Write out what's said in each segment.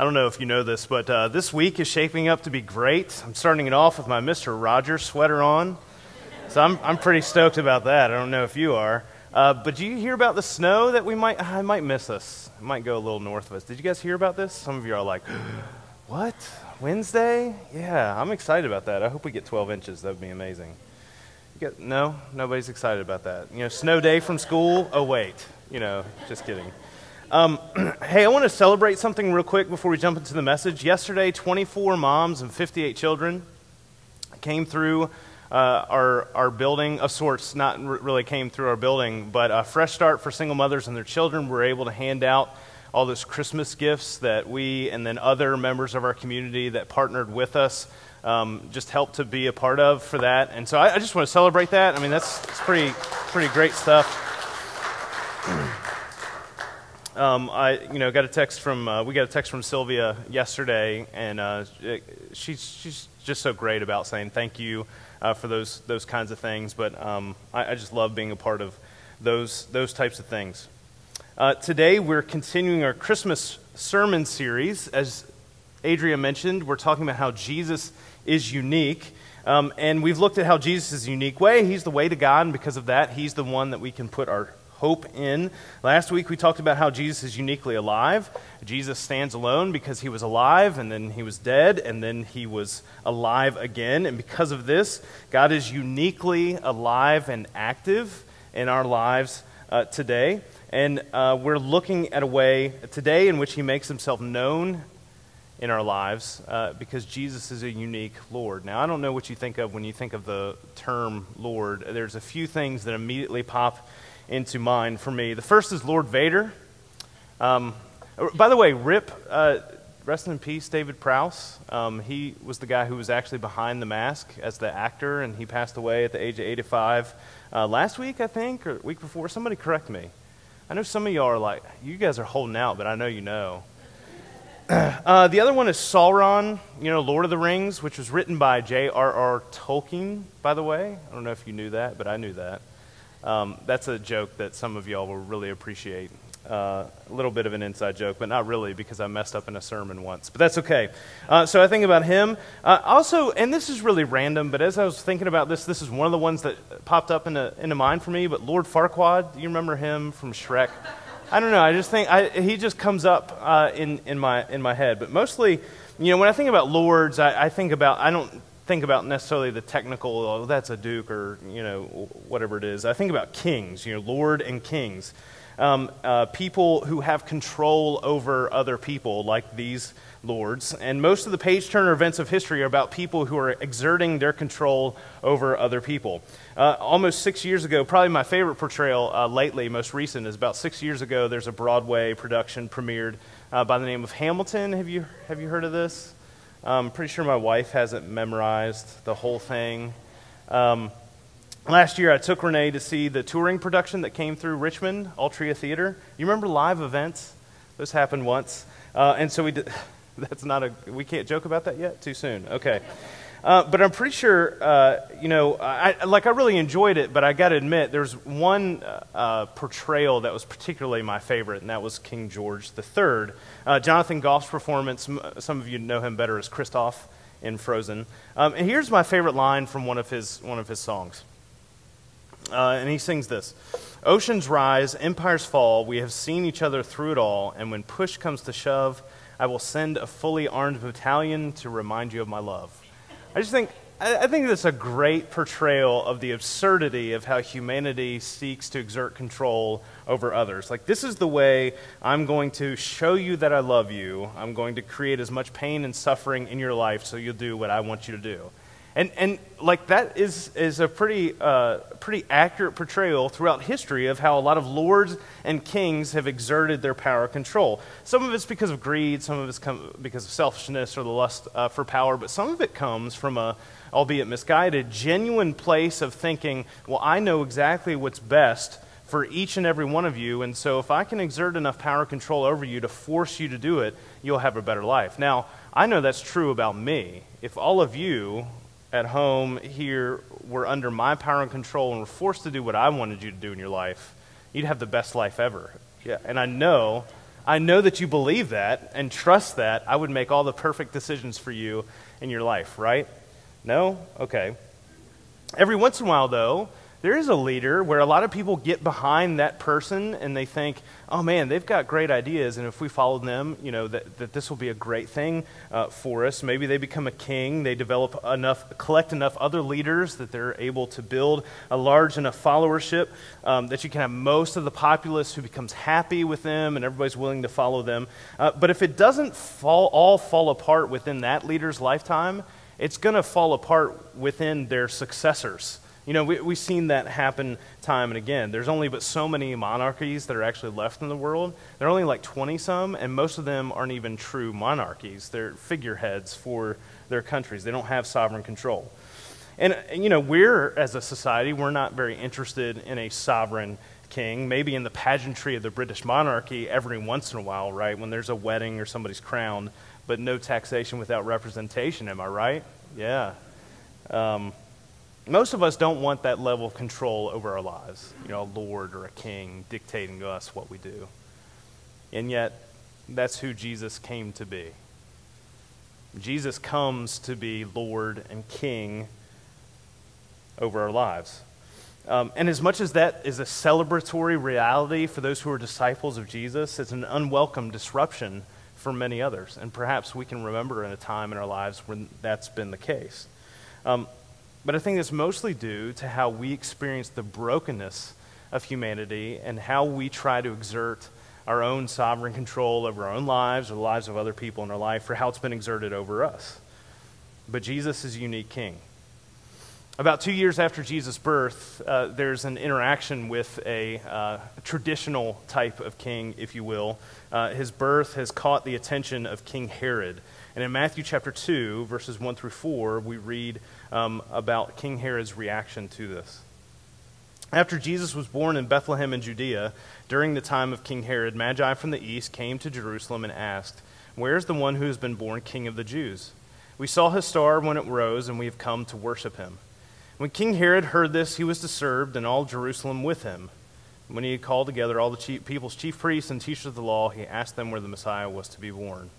I don't know if you know this, but uh, this week is shaping up to be great. I'm starting it off with my Mr. Rogers sweater on. So I'm, I'm pretty stoked about that. I don't know if you are. Uh, but do you hear about the snow that we might, I might miss us. It might go a little north of us. Did you guys hear about this? Some of you are like, what? Wednesday? Yeah, I'm excited about that. I hope we get 12 inches. That would be amazing. Get, no? Nobody's excited about that. You know, snow day from school? Oh, wait. You know, just kidding. Um, hey, I want to celebrate something real quick before we jump into the message. Yesterday, 24 moms and 58 children came through uh, our, our building of sorts, not r- really came through our building, but a fresh start for single mothers and their children. We're able to hand out all those Christmas gifts that we and then other members of our community that partnered with us um, just helped to be a part of for that. And so I, I just want to celebrate that. I mean, that's, that's pretty, pretty great stuff. Um, I, you know, got a text from uh, we got a text from Sylvia yesterday, and uh, she's she's just so great about saying thank you uh, for those those kinds of things. But um, I, I, just love being a part of those those types of things. Uh, today we're continuing our Christmas sermon series. As Adria mentioned, we're talking about how Jesus is unique. Um, and we've looked at how Jesus is a unique way. He's the way to God, and because of that, He's the one that we can put our hope in. Last week we talked about how Jesus is uniquely alive. Jesus stands alone because he was alive and then he was dead and then he was alive again. And because of this, God is uniquely alive and active in our lives uh, today. And uh, we're looking at a way today in which he makes himself known in our lives uh, because Jesus is a unique Lord. Now, I don't know what you think of when you think of the term Lord. There's a few things that immediately pop into mind for me. The first is Lord Vader. Um, by the way, Rip, uh, rest in peace, David Prowse. Um, he was the guy who was actually behind the mask as the actor, and he passed away at the age of 85 uh, last week, I think, or week before. Somebody correct me. I know some of y'all are like, you guys are holding out, but I know you know. Uh, the other one is Sauron, you know, Lord of the Rings, which was written by J.R.R. Tolkien, by the way. I don't know if you knew that, but I knew that. Um, that's a joke that some of y'all will really appreciate. Uh, a little bit of an inside joke, but not really because I messed up in a sermon once. But that's okay. Uh, so I think about him. Uh, also, and this is really random, but as I was thinking about this, this is one of the ones that popped up into, into mind for me. But Lord Farquaad, do you remember him from Shrek? I don't know. I just think I, he just comes up uh, in, in, my, in my head. But mostly, you know, when I think about lords, I, I think about, I don't think about necessarily the technical, oh, that's a duke or, you know, whatever it is. I think about kings, you know, lord and kings. Um, uh, people who have control over other people, like these lords. And most of the page turner events of history are about people who are exerting their control over other people. Uh, almost six years ago, probably my favorite portrayal uh, lately, most recent, is about six years ago. There's a Broadway production premiered uh, by the name of Hamilton. Have you, have you heard of this? I'm pretty sure my wife hasn't memorized the whole thing. Um, last year, I took Renee to see the touring production that came through Richmond, Altria Theater. You remember live events? Those happened once. Uh, and so we did. That's not a. We can't joke about that yet? Too soon. Okay. Uh, but I'm pretty sure, uh, you know, I, like I really enjoyed it, but I got to admit, there's one uh, uh, portrayal that was particularly my favorite, and that was King George III. Uh, Jonathan Groff's performance, some of you know him better as Kristoff in Frozen. Um, and here's my favorite line from one of his, one of his songs. Uh, and he sings this Oceans rise, empires fall, we have seen each other through it all, and when push comes to shove, I will send a fully armed battalion to remind you of my love. I just think, I, think that's a great portrayal of the absurdity of how humanity seeks to exert control over others. Like, this is the way I'm going to show you that I love you. I'm going to create as much pain and suffering in your life so you'll do what I want you to do. And, and like that is, is a pretty, uh, pretty accurate portrayal throughout history of how a lot of lords and kings have exerted their power and control. Some of it's because of greed, some of it's because of selfishness or the lust uh, for power, but some of it comes from a, albeit misguided, genuine place of thinking, well, I know exactly what's best for each and every one of you, and so if I can exert enough power control over you to force you to do it, you'll have a better life. Now, I know that's true about me. If all of you at home here were under my power and control and were forced to do what I wanted you to do in your life, you'd have the best life ever. Yeah, and I know, I know that you believe that and trust that, I would make all the perfect decisions for you in your life, right? No? Okay. Every once in a while, though, there is a leader where a lot of people get behind that person and they think, oh man, they've got great ideas, and if we follow them, you know, that, that this will be a great thing uh, for us. Maybe they become a king, they develop enough, collect enough other leaders that they're able to build a large enough followership um, that you can have most of the populace who becomes happy with them and everybody's willing to follow them. Uh, but if it doesn't fall, all fall apart within that leader's lifetime, it's going to fall apart within their successors. You know, we, we've seen that happen time and again. There's only but so many monarchies that are actually left in the world. There are only like 20 some, and most of them aren't even true monarchies. They're figureheads for their countries, they don't have sovereign control. And, you know, we're, as a society, we're not very interested in a sovereign king, maybe in the pageantry of the British monarchy every once in a while, right? When there's a wedding or somebody's crowned, but no taxation without representation, am I right? Yeah. Um, most of us don't want that level of control over our lives, you know, a lord or a king dictating to us what we do. And yet, that's who Jesus came to be. Jesus comes to be Lord and King over our lives. Um, and as much as that is a celebratory reality for those who are disciples of Jesus, it's an unwelcome disruption for many others. And perhaps we can remember in a time in our lives when that's been the case. Um, but I think it's mostly due to how we experience the brokenness of humanity and how we try to exert our own sovereign control over our own lives or the lives of other people in our life for how it's been exerted over us. But Jesus is a unique king. About two years after Jesus' birth, uh, there's an interaction with a uh, traditional type of king, if you will. Uh, his birth has caught the attention of King Herod. And in Matthew chapter 2, verses 1 through 4, we read um, about King Herod's reaction to this. After Jesus was born in Bethlehem in Judea, during the time of King Herod, Magi from the east came to Jerusalem and asked, Where is the one who has been born King of the Jews? We saw his star when it rose, and we have come to worship him. When King Herod heard this, he was disturbed, and all Jerusalem with him. When he had called together all the chief, people's chief priests and teachers of the law, he asked them where the Messiah was to be born.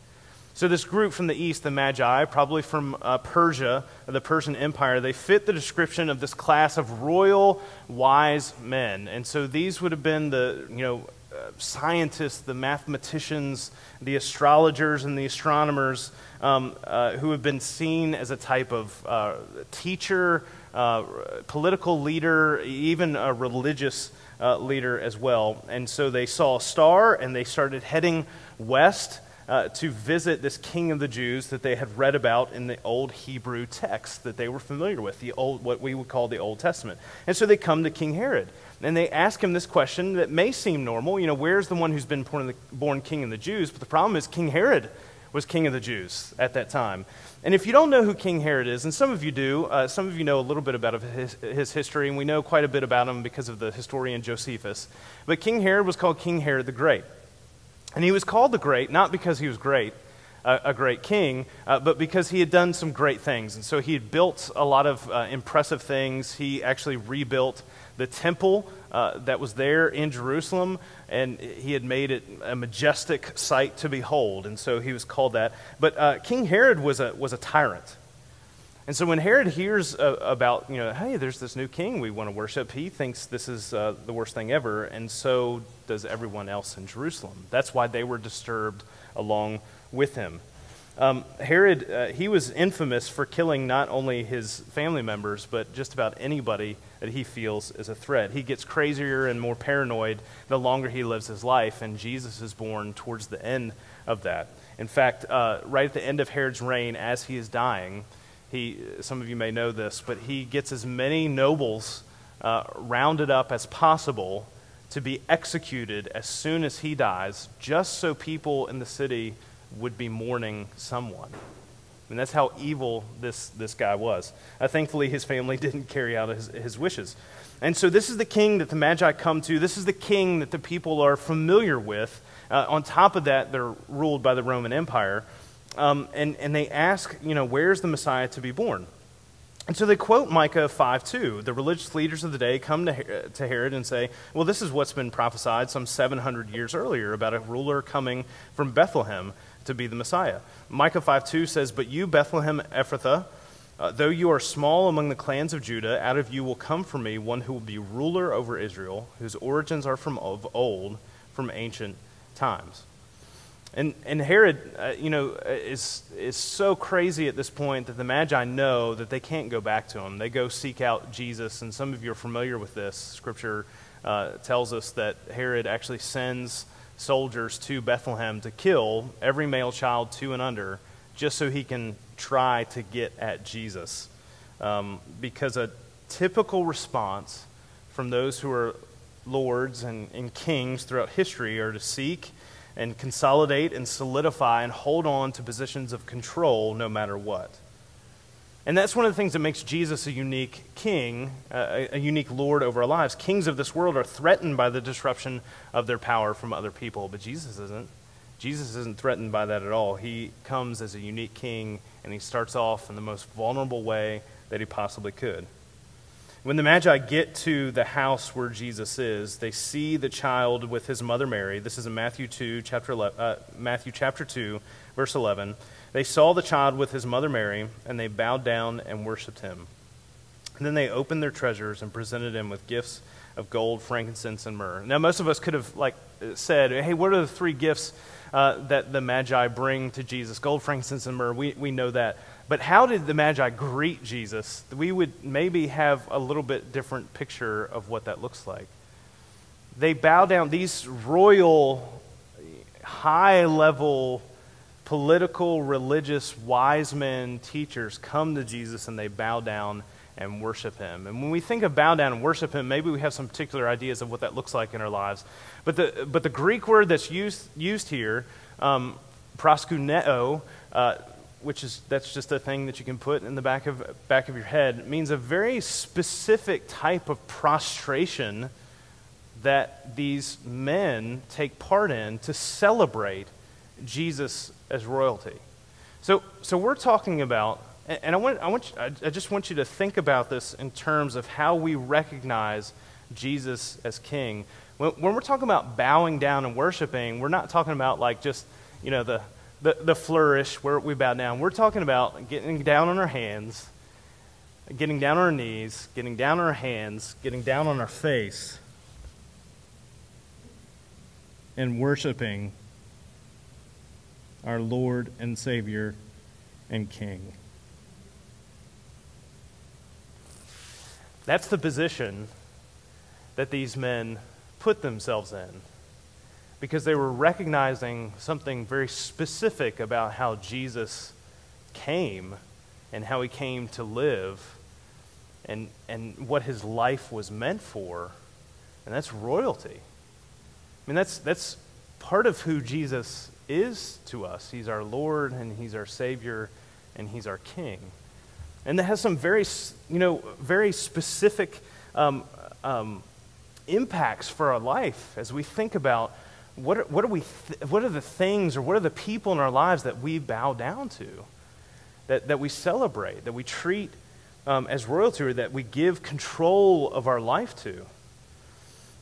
So, this group from the east, the Magi, probably from uh, Persia, the Persian Empire, they fit the description of this class of royal, wise men. And so, these would have been the, you know, uh, scientists, the mathematicians, the astrologers, and the astronomers um, uh, who have been seen as a type of uh, teacher, uh, political leader, even a religious leader as well. And so, they saw a star and they started heading west uh, to visit this king of the Jews that they had read about in the old Hebrew text that they were familiar with, the old, what we would call the Old Testament. And so they come to King Herod. And they ask him this question that may seem normal. You know, where's the one who's been born, king of the Jews? But the problem is, King Herod was king of the Jews at that time. And if you don't know who King Herod is, and some of you do, uh, some of you know a little bit about his, his, history, and we know quite a bit about him because of the historian Josephus. But King Herod was called King Herod the Great. And he was called the Great not because he was great, uh, a great king, uh, but because he had done some great things. And so he had built a lot of uh, impressive things. He actually rebuilt the temple uh, that was there in Jerusalem, and he had made it a majestic sight to behold. And so he was called that. But uh, King Herod was a, was a tyrant. And so when Herod hears uh, about, you know, hey, there's this new king we want to worship, he thinks this is uh, the worst thing ever, and so does everyone else in Jerusalem. That's why they were disturbed along with him. Um, Herod, uh, he was infamous for killing not only his family members, but just about anybody that he feels is a threat. He gets crazier and more paranoid the longer he lives his life, and Jesus is born towards the end of that. In fact, uh, right at the end of Herod's reign, as he is dying, he, some of you may know this, but he gets as many nobles uh, rounded up as possible to be executed as soon as he dies, just so people in the city would be mourning someone. And that's how evil this, this guy was. Uh, thankfully, his family didn't carry out his, his wishes. And so, this is the king that the Magi come to. This is the king that the people are familiar with. Uh, on top of that, they're ruled by the Roman Empire. Um, and, and they ask, you know, where's the Messiah to be born? And so they quote Micah 5 2. The religious leaders of the day come to, to Herod and say, Well, this is what's been prophesied some 700 years earlier about a ruler coming from Bethlehem to be the Messiah. Micah 5 2 says, But you, Bethlehem Ephrathah, uh, though you are small among the clans of Judah, out of you will come for me one who will be ruler over Israel, whose origins are from of old, from ancient times. And, and Herod, uh, you know, is, is so crazy at this point that the Magi know that they can't go back to him. They go seek out Jesus, and some of you are familiar with this. Scripture uh, tells us that Herod actually sends soldiers to Bethlehem to kill every male child two and under, just so he can try to get at Jesus. Um, because a typical response from those who are lords and, and kings throughout history are to seek and consolidate and solidify and hold on to positions of control no matter what. And that's one of the things that makes Jesus a unique king, uh, a, unique lord over our lives. Kings of this world are threatened by the disruption of their power from other people, but Jesus isn't. Jesus isn't threatened by that at all. He comes as a unique king, and he starts off in the most vulnerable way that he possibly could. When the Magi get to the house where Jesus is, they see the child with his mother Mary. This is in Matthew 2, chapter 11, uh, Matthew chapter 2, verse 11. They saw the child with his mother Mary, and they bowed down and worshiped him. And then they opened their treasures and presented him with gifts of gold, frankincense, and myrrh. Now, most of us could have like said, "Hey, what are the three gifts uh, that the Magi bring to Jesus? Gold, frankincense, and myrrh." We we know that. But how did the Magi greet Jesus? We would maybe have a little bit different picture of what that looks like. They bow down, these royal, high level, political, religious, wise men, teachers come to Jesus and they bow down and worship him. And when we think of bow down and worship him, maybe we have some particular ideas of what that looks like in our lives. But the, but the Greek word that's used, used here, um, proskuneo, uh, which is that's just a thing that you can put in the back of back of your head, means a very specific type of prostration that these men take part in to celebrate Jesus as royalty. So, so we're talking about, and I, want, I, want you, I just want you to think about this in terms of how we recognize Jesus as king. When, when we're talking about bowing down and worshiping, we're not talking about like just, you know, the, the, the flourish where we bow down. We're talking about getting down on our hands, getting down on our knees, getting down on our hands, getting down on our face, and worshiping our Lord and Savior and King. That's the position that these men put themselves in because they were recognizing something very specific about how Jesus came and how he came to live and, and what his life was meant for. And that's royalty. I mean, that's, that's part of who Jesus is to us. He's our Lord and he's our Savior and he's our King. And that has some very, you know, very specific um, um, impacts for our life as we think about what are, what, are we th- what are the things or what are the people in our lives that we bow down to, that, that we celebrate, that we treat um, as royalty, or that we give control of our life to?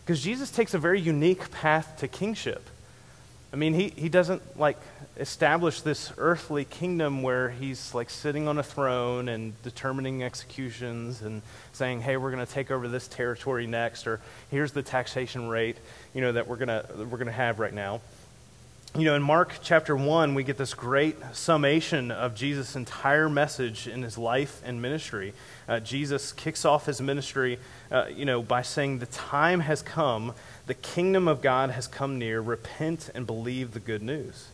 Because Jesus takes a very unique path to kingship. I mean, he, he doesn't like establish this earthly kingdom where he's like sitting on a throne and determining executions and saying, hey, we're going to take over this territory next, or here's the taxation rate, you know, that we're going to we're going to have right now. You know, in Mark chapter 1, we get this great summation of Jesus' entire message in his life and ministry. Uh, Jesus kicks off his ministry, uh, you know, by saying, The time has come the kingdom of God has come near. Repent and believe the good news.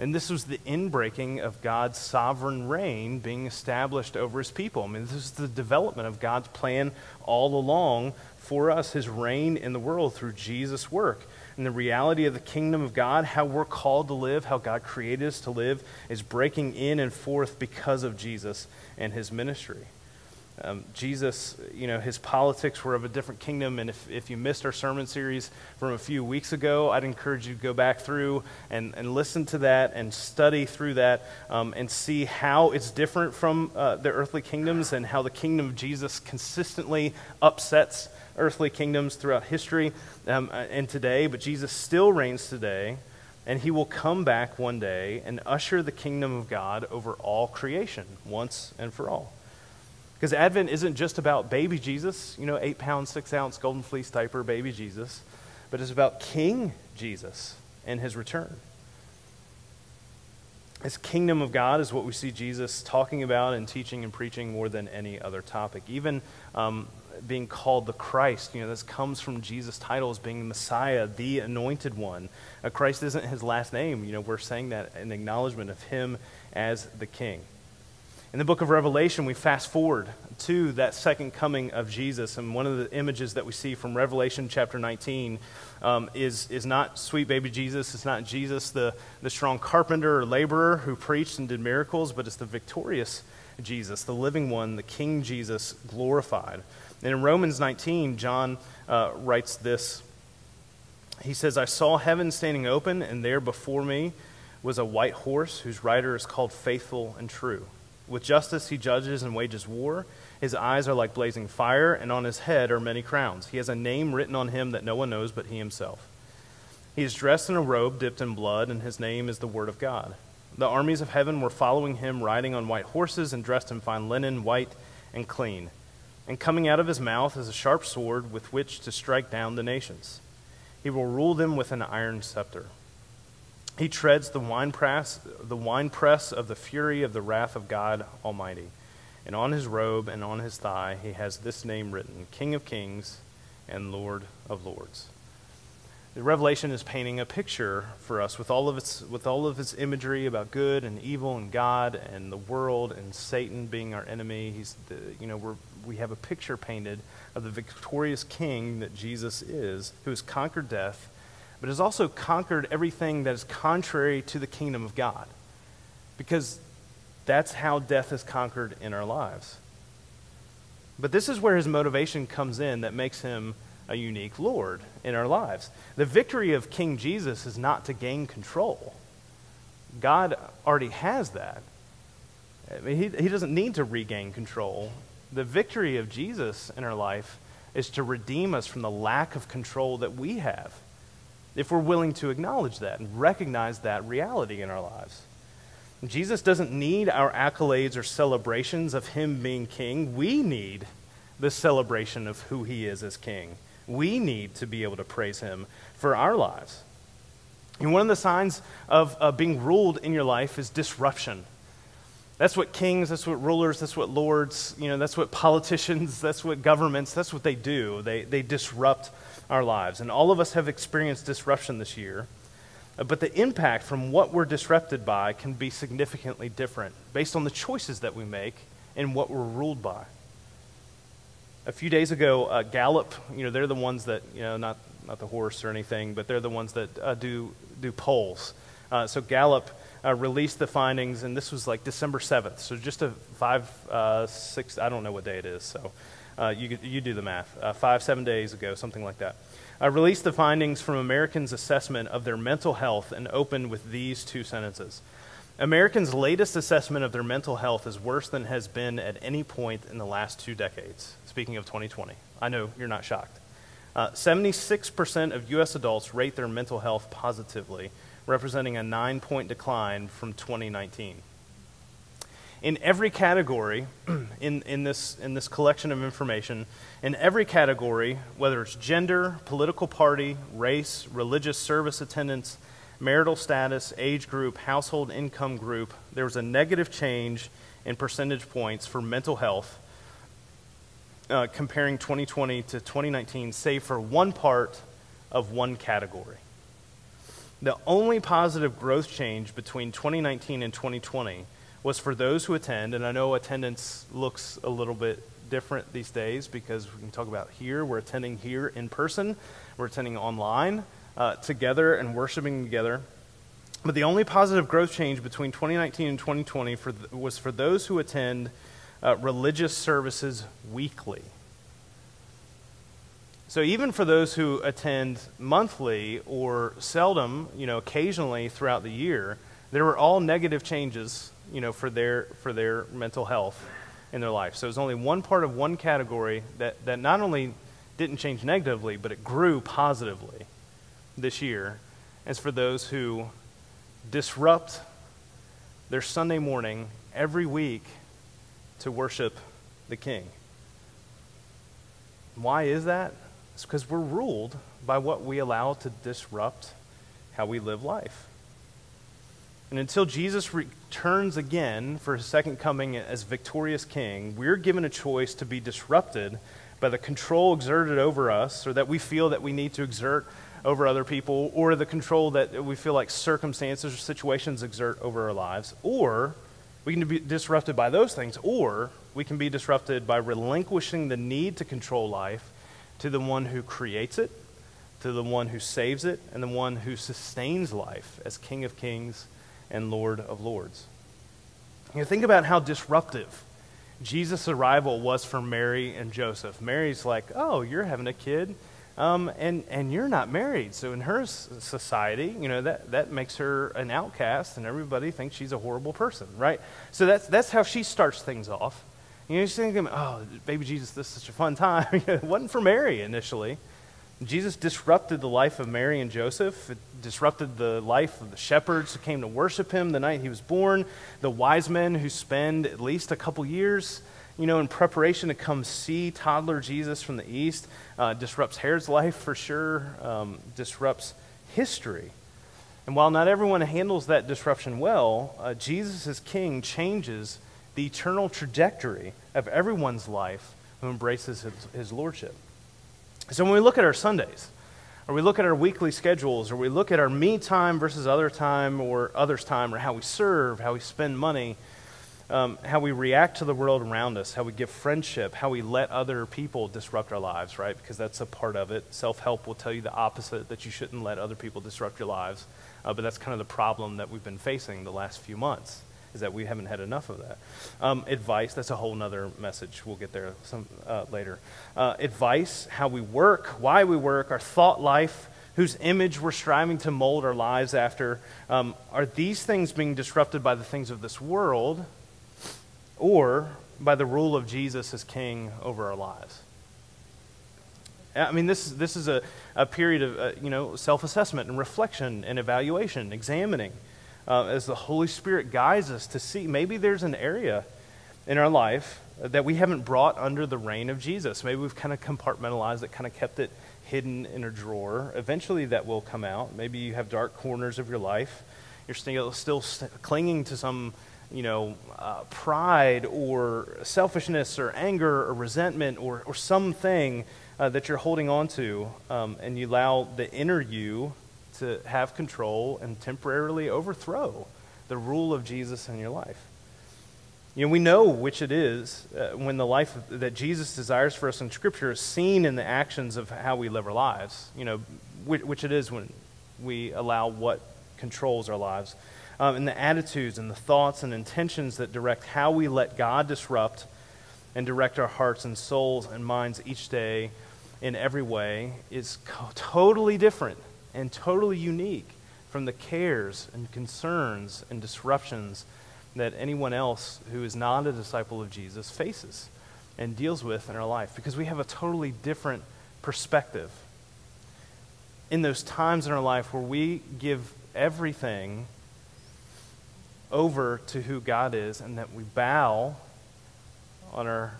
And this was the inbreaking of God's sovereign reign being established over his people. I mean, this is the development of God's plan all along for us, his reign in the world through Jesus' work. And the reality of the kingdom of God, how we're called to live, how God created us to live, is breaking in and forth because of Jesus and his ministry. Um, Jesus, you know, his politics were of a different kingdom. And if, if you missed our sermon series from a few weeks ago, I'd encourage you to go back through and, and listen to that and study through that um, and see how it's different from uh, the earthly kingdoms and how the kingdom of Jesus consistently upsets earthly kingdoms throughout history um, uh, and today. But Jesus still reigns today, and he will come back one day and usher the kingdom of God over all creation once and for all. Because Advent isn't just about baby Jesus, you know, eight pound, six ounce golden fleece diaper baby Jesus, but it's about King Jesus and his return. This kingdom of God is what we see Jesus talking about and teaching and preaching more than any other topic. Even um, being called the Christ, you know, this comes from Jesus' title as being Messiah, the anointed one. Uh, Christ isn't his last name. You know, we're saying that in acknowledgement of him as the king. In the book of Revelation, we fast forward to that second coming of Jesus. And one of the images that we see from Revelation chapter 19 um, is, is not sweet baby Jesus. It's not Jesus, the, the strong carpenter or laborer who preached and did miracles, but it's the victorious Jesus, the living one, the King Jesus glorified. And in Romans 19, John uh, writes this. He says, I saw heaven standing open, and there before me was a white horse whose rider is called Faithful and True. With justice he judges and wages war. His eyes are like blazing fire, and on his head are many crowns. He has a name written on him that no one knows but he himself. He is dressed in a robe dipped in blood, and his name is the Word of God. The armies of heaven were following him, riding on white horses and dressed in fine linen, white and clean. And coming out of his mouth is a sharp sword with which to strike down the nations. He will rule them with an iron scepter. He treads the winepress, the winepress of the fury of the wrath of God Almighty. And on his robe and on his thigh he has this name written King of Kings and Lord of Lords. The Revelation is painting a picture for us with all of its with all of its imagery about good and evil and God and the world and Satan being our enemy. He's the, you know we're, we have a picture painted of the victorious King that Jesus is, who has conquered death but has also conquered everything that is contrary to the kingdom of God. Because that's how death is conquered in our lives. But this is where his motivation comes in that makes him a unique Lord in our lives. The victory of King Jesus is not to gain control, God already has that. I mean, he, he doesn't need to regain control. The victory of Jesus in our life is to redeem us from the lack of control that we have if we're willing to acknowledge that and recognize that reality in our lives. Jesus doesn't need our accolades or celebrations of him being king. We need the celebration of who he is as king. We need to be able to praise him for our lives. And one of the signs of uh, being ruled in your life is disruption. That's what kings, that's what rulers, that's what lords, you know, that's what politicians, that's what governments, that's what they do. They, they disrupt our lives. And all of us have experienced disruption this year. Uh, but the impact from what we're disrupted by can be significantly different based on the choices that we make and what we're ruled by. A few days ago, uh, Gallup, you know, they're the ones that, you know, not, not the horse or anything, but they're the ones that uh, do, do polls. Uh, so Gallup uh, released the findings, and this was like December 7th. So just a five, uh, six, I don't know what day it is. So uh, you, you do the math. Uh, five, seven days ago, something like that. I released the findings from Americans' assessment of their mental health and opened with these two sentences. Americans' latest assessment of their mental health is worse than has been at any point in the last two decades. Speaking of 2020, I know you're not shocked. Uh, 76% of U.S. adults rate their mental health positively, representing a nine point decline from 2019 in every category in, in, this, in this collection of information, in every category, whether it's gender, political party, race, religious service attendance, marital status, age group, household income group, there was a negative change in percentage points for mental health uh, comparing 2020 to 2019, save for one part of one category. The only positive growth change between 2019 and 2020 was for those who attend, and I know attendance looks a little bit different these days because we can talk about here. We're attending here in person, we're attending online uh, together and worshiping together. But the only positive growth change between 2019 and 2020 for th- was for those who attend uh, religious services weekly. So even for those who attend monthly or seldom, you know, occasionally throughout the year, there were all negative changes, you know, for their for their mental health in their life. So it was only one part of one category that, that not only didn't change negatively, but it grew positively this year. As for those who disrupt their Sunday morning every week to worship the King. Why is that? It's because we're ruled by what we allow to disrupt how we live life. And until Jesus returns again for his second coming as victorious king, we're given a choice to be disrupted by the control exerted over us, or that we feel that we need to exert over other people, or the control that we feel like circumstances or situations exert over our lives, or we can be disrupted by those things, or we can be disrupted by relinquishing the need to control life to the one who creates it, to the one who saves it, and the one who sustains life as King of Kings and Lord of Lords. You know, think about how disruptive Jesus' arrival was for Mary and Joseph. Mary's like, oh, you're having a kid, um, and, and you're not married. So in her society, you know, that, that makes her an outcast, and everybody thinks she's a horrible person, right? So that's, that's how she starts things off. You know, you're thinking, oh, baby Jesus, this is such a fun time. it wasn't for Mary initially. Jesus disrupted the life of Mary and Joseph. It disrupted the life of the shepherds who came to worship him the night he was born, the wise men who spend at least a couple years, you know, in preparation to come see toddler Jesus from the east. Uh, disrupts Herod's life for sure, um, disrupts history. And while not everyone handles that disruption well, uh, Jesus as king changes the eternal trajectory of everyone's life who embraces his, his lordship. So when we look at our Sundays, or we look at our weekly schedules, or we look at our me time versus other time, or others' time, or how we serve, how we spend money, um, how we react to the world around us, how we give friendship, how we let other people disrupt our lives, right? Because that's a part of it. Self help will tell you the opposite that you shouldn't let other people disrupt your lives. Uh, but that's kind of the problem that we've been facing the last few months is that we haven't had enough of that. Um, advice, that's a whole other message. We'll get there some uh, later. Uh, advice, how we work, why we work, our thought life, whose image we're striving to mold our lives after. Um, are these things being disrupted by the things of this world or by the rule of Jesus as king over our lives? I mean, this, this is a, a period of, uh, you know, self-assessment and reflection and evaluation, examining uh, as the Holy Spirit guides us to see maybe there's an area in our life that we haven't brought under the reign of Jesus. Maybe we've kind of compartmentalized it, kind of kept it hidden in a drawer. Eventually that will come out. Maybe you have dark corners of your life. You're still, still st- clinging to some, you know, uh, pride or selfishness or anger or resentment or, or something uh, that you're holding on to, um, and you allow the inner you to have control and temporarily overthrow the rule of Jesus in your life. You know, we know which it is uh, when the life that Jesus desires for us in Scripture is seen in the actions of how we live our lives. You know, which, which it is when we allow what controls our lives. Um, and the attitudes and the thoughts and intentions that direct how we let God disrupt and direct our hearts and souls and minds each day in every way is co- totally different and totally unique from the cares and concerns and disruptions that anyone else who is not a disciple of Jesus faces and deals with in our life because we have a totally different perspective. In those times in our life where we give everything over to who God is and that we bow on our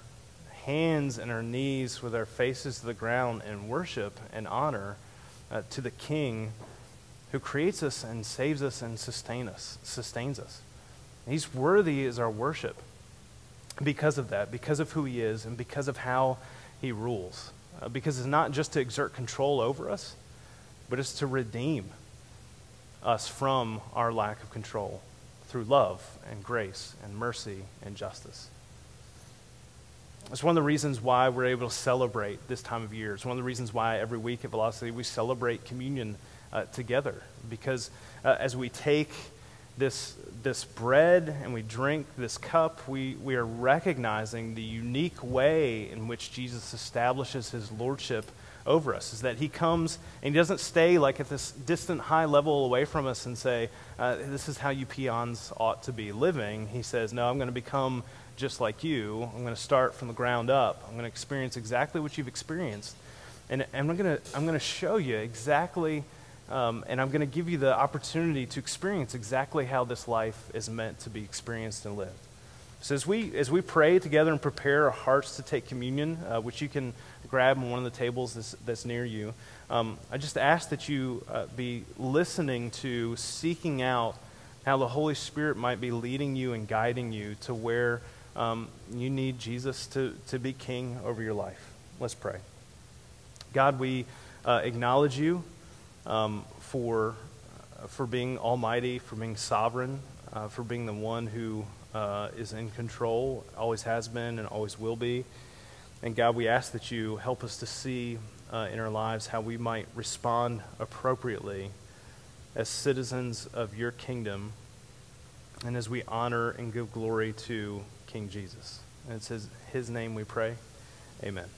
hands and our knees with our faces to the ground and worship and honor uh, to the King who creates us and saves us and sustain us, sustains us. He's worthy as our worship because of that, because of who he is, and because of how he rules. Uh, because it's not just to exert control over us, but it's to redeem us from our lack of control through love and grace and mercy and justice. It's one of the reasons why we're able to celebrate this time of year. It's one of the reasons why every week at Velocity we celebrate communion uh, together. Because uh, as we take this, this bread and we drink this cup, we, we are recognizing the unique way in which Jesus establishes his lordship over us. Is that he comes and he doesn't stay like at this distant high level away from us and say, uh, This is how you peons ought to be living. He says, No, I'm going to become just like you. I'm going to start from the ground up. I'm going to experience exactly what you've experienced. And, and I'm going to I'm going to show you exactly um, and I'm going to give you the opportunity to experience exactly how this life is meant to be experienced and lived. So as we as we pray together and prepare our hearts to take communion, uh, which you can grab on one of the tables that's, that's near you, um, I just ask that you uh, be listening to, seeking out how the Holy Spirit might be leading you and guiding you to where um, you need Jesus to, to be king over your life. Let's pray. God, we uh, acknowledge you um, for, uh, for being almighty, for being sovereign, uh, for being the one who uh, is in control, always has been, and always will be. And God, we ask that you help us to see uh, in our lives how we might respond appropriately as citizens of your kingdom and as we honor and give glory to King Jesus. And it says, His name we pray. Amen.